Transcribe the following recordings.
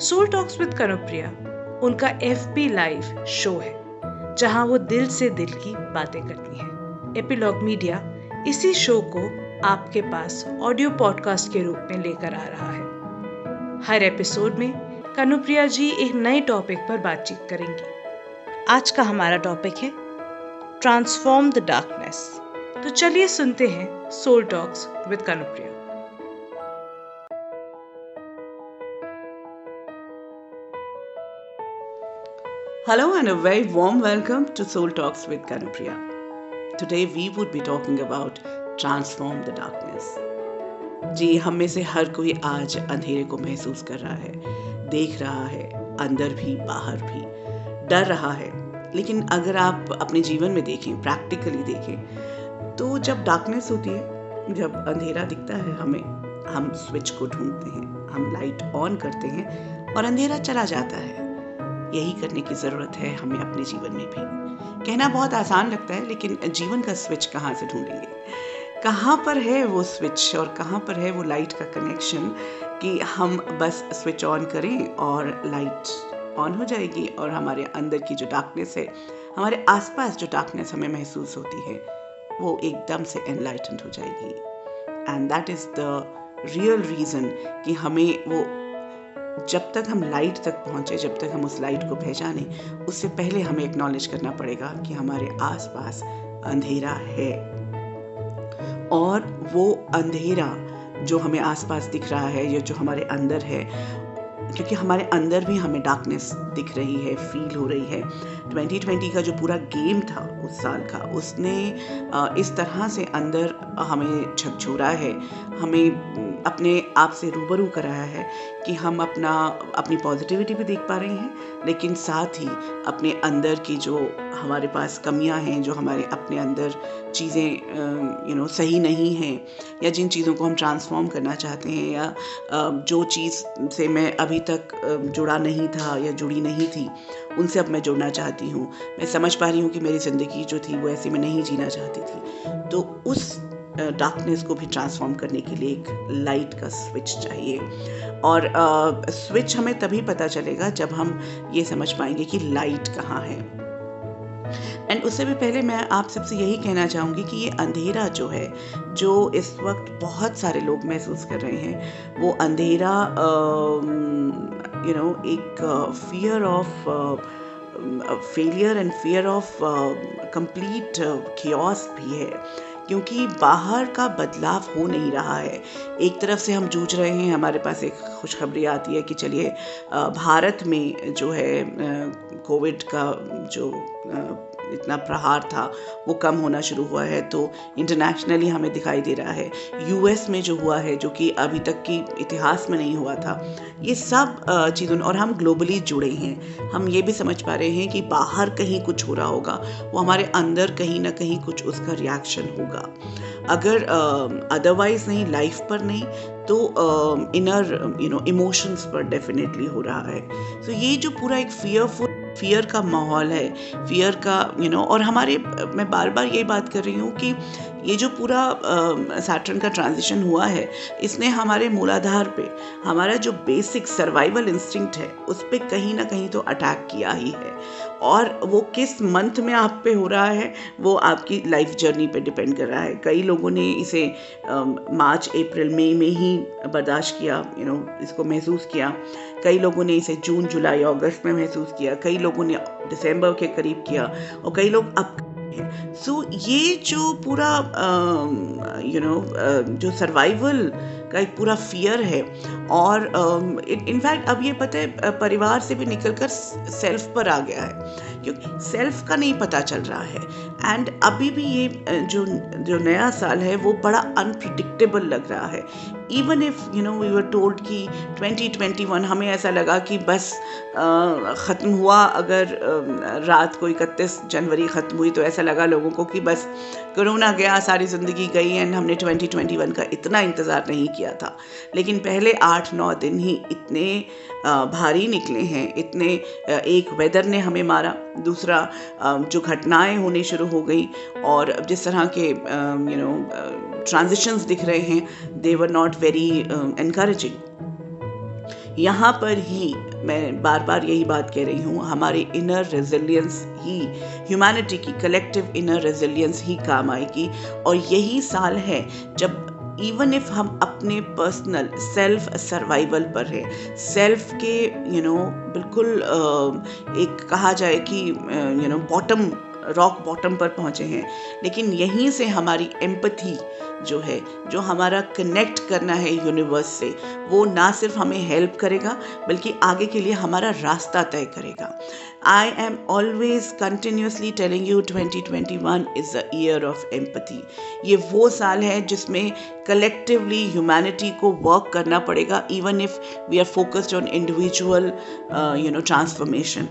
Soul talks with Kanupriya उनका F P live show है, जहाँ वो दिल से दिल की बातें करती हैं। एपिलॉग मीडिया इसी शो को आपके पास ऑडियो पॉडकास्ट के रूप में लेकर आ रहा है। हर एपिसोड में कनुप्रिया जी एक नए टॉपिक पर बातचीत करेंगी। आज का हमारा टॉपिक है ट्रांसफॉर्म द डार्कनेस तो चलिए सुनते हैं soul talks with Kanupriya Hello and a very warm welcome to Soul Talks with Kanupriya. Today we would be talking about Transform the Darkness. जी, हम में से हर कोई आज अंधेरे को महसूस कर रहा है, देख रहा है, अंदर भी, बाहर भी, डर रहा है लेकिन अगर आप अपने जीवन में देखें प्रैक्टिकली देखें तो जब डार्कनेस होती है, जब अंधेरा दिखता है हमें, हम स्विच को ढूंढते हैं, हम लाइट ऑन करते हैं और अंधेरा चला जाता है यही करने की ज़रूरत है हमें अपने जीवन में भी। कहना बहुत आसान लगता है, लेकिन जीवन का स्विच कहाँ से ढूंढेंगे? कहाँ पर है वो स्विच और कहाँ पर है वो लाइट का कनेक्शन कि हम बस स्विच ऑन करें और लाइट ऑन हो जाएगी और हमारे अंदर की जो डार्कनेस है, हमारे आसपास जो डार्कनेस हमें महसूस होती है, वो एकदम से एनलाइटेंड हो जाएगी। And that is the real reason कि हमें वो जब तक हम लाइट तक पहुँचे, जब तक हम उस लाइट को पहचाने, उससे पहले हमें एक्नॉलेज करना पड़ेगा कि हमारे आसपास अंधेरा है। और वो अंधेरा जो हमें आसपास दिख रहा है या जो हमारे अंदर है, क्योंकि हमारे अंदर भी हमें डार्कनेस दिख रही है फील हो रही है। 2020 का जो पूरा गेम था उस साल का, उसने इस तरह से अंदर हमें झकझोरा है। हमें अपने आप से रूबरू कराया है कि हम अपना, अपनी पॉजिटिविटी भी देख पा रहे हैं, लेकिन साथ ही अपने अंदर की जो हमारे पास कमियाँ हैं, जो हमारे अपने अंदर चीज़ें यू नो सही नहीं हैं, या जिन चीज़ों को हम ट्रांसफॉर्म करना चाहते हैं, या जो चीज़ से मैं अभी तक जुड़ा नहीं था, या जुड़ी नहीं थी, उनसे अब मैं जुड़ना चाहती हूँ। मैं समझ पा रही हूँ कि मेरी ज़िंदगी जो थी, वो ऐसे में नहीं जीना चाहती थी। तो उस डार्कनेस को भी ट्रांसफॉर्म करने के लिए एक लाइट का स्विच चाहिए। और स्विच हमें तभी पता चलेगा जब हम ये समझ पाएँगे कि लाइट कहाँ है। एंड उससे भी पहले मैं आप सबसे यही कहना चाहूँगी कि ये अंधेरा जो है, जो इस वक्त बहुत सारे लोग महसूस कर रहे हैं, वो अंधेरा यू नो एक fear of failure and fear of complete chaos भी है। क्योंकि बाहर का बदलाव हो नहीं रहा है। एक तरफ़ से हम जूझ रहे हैं, हमारे पास एक खुशखबरी आती है कि चलिए भारत में जो है कोविड का जो इतना प्रहार था, वो कम होना शुरू हुआ है तो इंटरनेशनली हमें दिखाई दे रहा है। यूएस में जो हुआ है, जो कि अभी तक की इतिहास में नहीं हुआ था, ये सब चीज़ों, और हम ग्लोबली जुड़े हैं। हम ये भी समझ पा रहे हैं कि बाहर कहीं कुछ हो रहा होगा, वो हमारे अंदर कहीं ना कहीं कुछ उसका रिएक्शन होगा। अगर अदरवाइज़ नहीं लाइफ पर नहीं तो इनर यू नो इमोशंस पर डेफिनेटली हो रहा है। तो so, ये जो पूरा एक फियरफुल फियर का माहौल है फियर का यू you नो know, और हमारे मैं बार बार यही बात कर रही हूँ कि ये जो पूरा सैटर्न का ट्रांजिशन हुआ है इसने हमारे मूलाधार पे हमारा जो बेसिक सर्वाइवल इंस्टिंक्ट है उस पर कहीं ना कहीं तो अटैक किया ही है। और वो किस मंथ में आप पे हो रहा है वो आपकी लाइफ जर्नी पे डिपेंड कर रहा है। कई लोगों ने इसे मार्च अप्रैल मई में ही बर्दाश्त किया यू नो इसको महसूस किया। कई लोगों ने इसे जून जुलाई अगस्त में महसूस किया। कई लोगों ने दिसंबर के करीब किया और कई लोग अब सो so, ये जो पूरा यू नो जो सर्वाइवल का एक पूरा फियर है और इनफैक्ट अब ये पता है परिवार से भी निकलकर सेल्फ पर आ गया है। क्योंकि सेल्फ का नहीं पता चल रहा है। एंड अभी भी ये जो जो नया साल है, वो बड़ा अनप्रडिक्टेबल लग रहा है। Even if you know we were told कि 2021 हमें ऐसा लगा कि बस ख़त्म हुआ। अगर रात को इकतीस जनवरी ख़त्म हुई तो ऐसा लगा लोगों को कि बस कोरोना गया, सारी ज़िंदगी गई एंड हमने 2021 का इतना इंतज़ार नहीं किया था। लेकिन पहले आठ नौ दिन ही इतने भारी निकले हैं। इतने एक वेदर ने हमें मारा। दूसरा जो घटनाएँ होनी शुरू हो गई और जिस तरह के यू नो ट्रांजिशंस दिख रहे हैं they were not very encouraging यहाँ पर ही मैं बार बार यही बात कह रही हूँ, हमारे इनर रेजिलियंस ही ह्यूमैनिटी की कलेक्टिव इनर रेजिलियंस ही काम आएगी और यही साल है जब इवन इफ़ हम अपने पर्सनल सेल्फ सर्वाइवल पर है सेल्फ के यू you नो know, बिल्कुल एक कहा जाए कि you know bottom rock bottom पर पहुँचे हैं। लेकिन यहीं से हमारी एम्पथी जो है जो हमारा कनेक्ट करना है यूनिवर्स से वो ना सिर्फ़ हमें हेल्प करेगा बल्कि आगे के लिए हमारा रास्ता तय करेगा। I am always continuously telling you 2021 is the year of empathy ये वो साल है जिसमें कलेक्टिवली ह्यूमैनिटी को वर्क करना पड़ेगा even if we are focused on individual you know transformation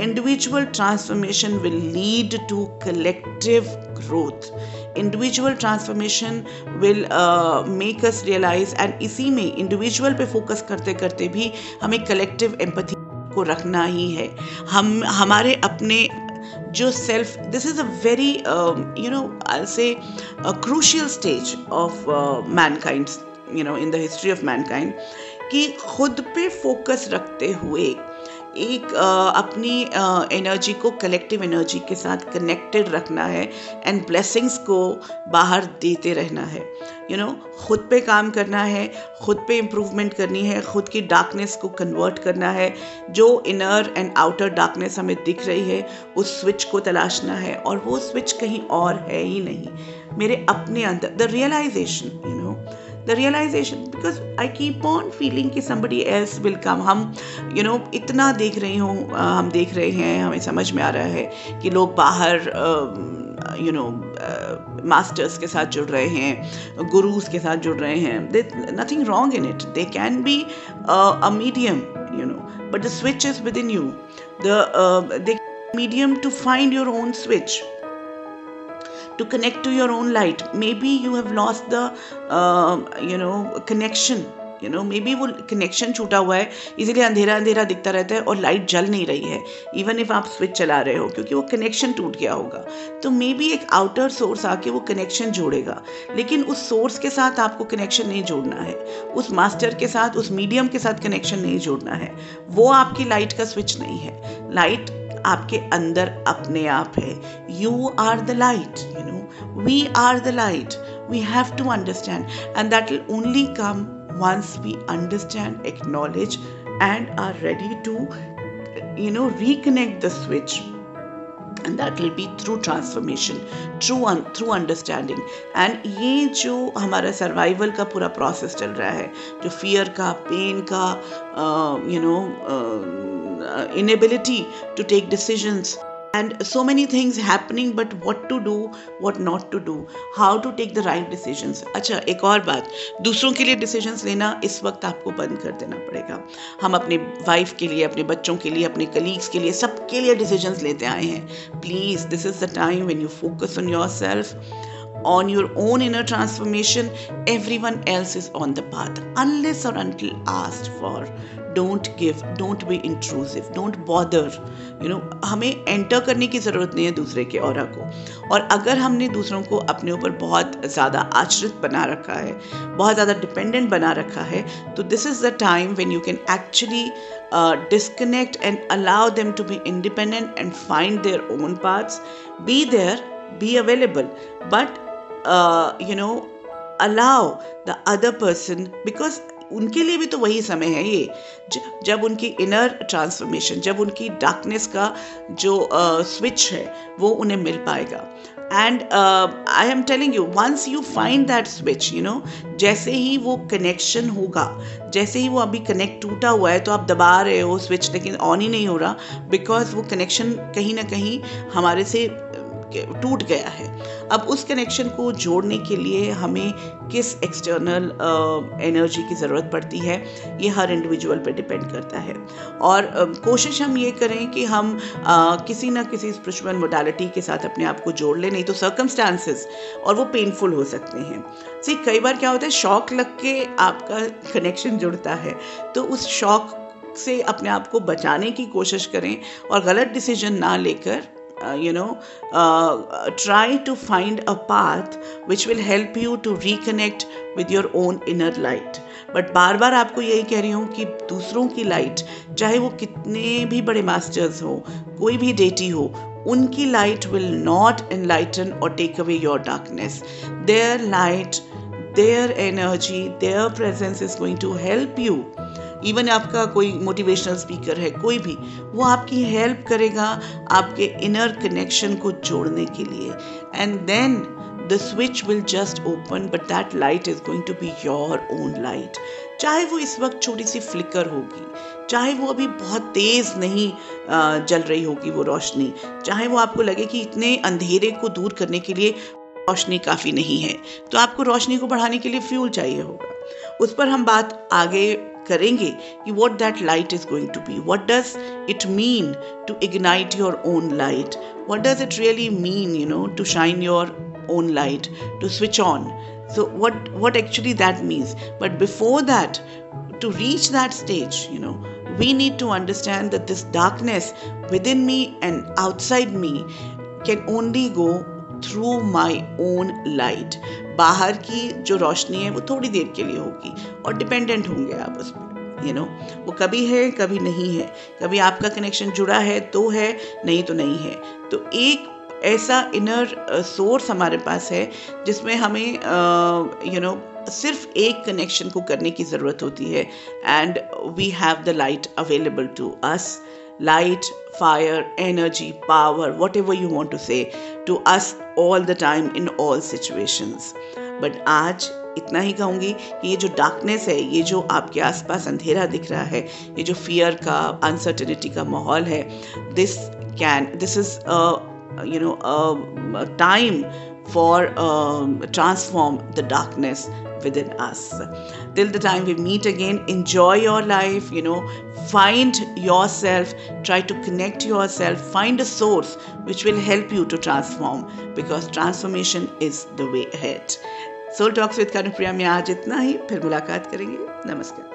individual transformation will lead to collective growth individual transformation will make us realise and इसी में इंडिविजुअल पे फोकस करते करते भी हमें कलेक्टिव एम्पथी को रखना ही है। हम, हमारे अपने जो self this is a very you know I say crucial stage of mankind you know in the history of mankind कि खुद पे फोकस रखते हुए एक अपनी एनर्जी को कलेक्टिव एनर्जी के साथ कनेक्टेड रखना है एंड ब्लेसिंग्स को बाहर देते रहना है। यू you नो know, खुद पे काम करना है खुद पे इम्प्रूवमेंट करनी है खुद की डार्कनेस को कन्वर्ट करना है। जो इनर एंड आउटर डार्कनेस हमें दिख रही है उस स्विच को तलाशना है और वो स्विच कहीं और है ही नहीं। मेरे अपने अंदर the realisation you know the realisation because I keep on feeling कि समबडी एल्स विल कम हम यू you नो know, इतना देख रही हूँ हम देख रहे हैं हमें समझ में आ रहा है कि लोग बाहर यू नो मास्टर्स के साथ जुड़ रहे हैं गुरुज के साथ जुड़ रहे हैं. They nothing wrong in it they can be a medium you know but the switch is within you the medium to find your own switch. To connect to your own light. Maybe you have lost the uh, you know connection. You know maybe वो connection छूटा हुआ है इसीलिए अंधेरा अंधेरा दिखता रहता है और लाइट जल नहीं रही है। इवन इफ़ आप स्विच चला रहे हो क्योंकि वो कनेक्शन टूट गया होगा। तो मे बी एक आउटर सोर्स आके वो कनेक्शन जोड़ेगा। लेकिन उस सोर्स के साथ आपको कनेक्शन नहीं जोड़ना है। उस मास्टर के साथ उस मीडियम के साथ कनेक्शन नहीं जोड़ना है। वो आपकी लाइट का स्विच नहीं है। लाइट आपके अंदर अपने आप है। You are the light you know we are the light we have to understand and that will only come once we understand acknowledge and are ready to you know reconnect the switch and that will be through transformation through un, through understanding and ये जो हमारा survival का पूरा process चल रहा है जो fear का पेन का you know inability to take decisions and so many things happening but what to do what not to do how to take the right decisions अच्छा एक और बात दूसरों के लिए डिसीजंस लेना इस वक्त आपको बंद कर देना पड़ेगा हम अपने वाइफ के लिए अपने बच्चों के लिए अपने कलीग्स के लिए सबके लिए डिसीजंस लेते आए हैं please this is the time when you focus on yourself on your own inner transformation, everyone else is on the path. Unless or until asked for, don't give don't be intrusive don't bother you know हमें enter करने की ज़रूरत नहीं है दूसरे के और को। और अगर हमने दूसरों को अपने ऊपर बहुत ज़्यादा आश्रित बना रखा है, बहुत ज़्यादा डिपेंडेंट बना रखा है तो this is the time when you can actually disconnect and allow them to be independent and find their own parts be there be available but you know allow the other person because उनके लिए भी तो वही समय है ये। जब उनकी इनर ट्रांसफॉर्मेशन जब उनकी डार्कनेस का जो स्विच uh, है वो उन्हें मिल पाएगा। And I am telling you once you find that switch you know जैसे ही वो कनेक्शन होगा जैसे ही वो अभी कनेक्ट टूटा हुआ है तो आप दबा रहे हो स्विच लेकिन ऑन ही नहीं हो रहा बिकॉज़ वो कनेक्शन कहीं ना कहीं हमारे से टूट गया है। अब उस कनेक्शन को जोड़ने के लिए हमें किस एक्सटर्नल एनर्जी की ज़रूरत पड़ती है ये हर इंडिविजुअल पे डिपेंड करता है। और uh, कोशिश हम ये करें कि हम uh, किसी ना किसी स्पिरिचुअल मोडालिटी के साथ अपने आप को जोड़ लें नहीं तो सर्कमस्टांसेस और वो पेनफुल हो सकते हैं। सी कई बार क्या होता है शौक लग के आपका कनेक्शन जुड़ता है तो उस शौक से अपने आप को बचाने की कोशिश करें और गलत डिसीज़न ना लेकर you know try to find a path which will help you to reconnect with your own inner light but बार बार आपको यही कह रही हूँ कि दूसरों की लाइट चाहे वो कितने भी बड़े मास्टर्स हो, कोई भी डेटी हो, उनकी लाइट विल नॉट एनलाइटन और take away your darkness their light their energy their presence is going to help you even आपका कोई मोटिवेशनल स्पीकर है, कोई भी, वो आपकी हेल्प करेगा आपके इनर कनेक्शन को जोड़ने के लिए। And then the switch will just open but that light is going to be your own light चाहे वो इस वक्त छोटी सी फ्लिकर होगी, चाहे वो अभी बहुत तेज नहीं जल रही होगी वो रोशनी, चाहे वो आपको लगे कि इतने अंधेरे को दूर करने के लिए रोशनी काफ़ी नहीं है तो आपको रोशनी को बढ़ाने के लिए फ्यूल चाहिए होगा। उस पर हम बात आगे करेंगे कि what that light is going to be what does it mean to ignite your own light what does it really mean you know to shine your own light to switch on so what what actually that means but before that to reach that stage you know we need to understand that this darkness within me and outside me can only go through my own light बाहर की जो रोशनी है वो थोड़ी देर के लिए होगी और डिपेंडेंट होंगे आप उस पर यू नो वो कभी है कभी नहीं है। कभी आपका कनेक्शन जुड़ा है तो है नहीं तो नहीं है। तो एक ऐसा इनर सोर्स uh, हमारे पास है जिसमें हमें यू uh, नो सिर्फ़ एक कनेक्शन को करने की ज़रूरत होती है। And we have the light available to us light, fire, energy, power, whatever you want to say, to us all the time in all situations. But आज इतना ही कहूँगी कि ये जो डार्कनेस है ये जो आपके आसपास अंधेरा दिख रहा है ये जो फियर का अनसर्टेनिटी का माहौल है this can this is you know time for um, transform the darkness within us till the time we meet again enjoy your life you know find yourself try to connect yourself find a source which will help you to transform because transformation is the way ahead soul talks with kanupriya में आज इतना ही फिर मुलाकात करेंगे नमस्कार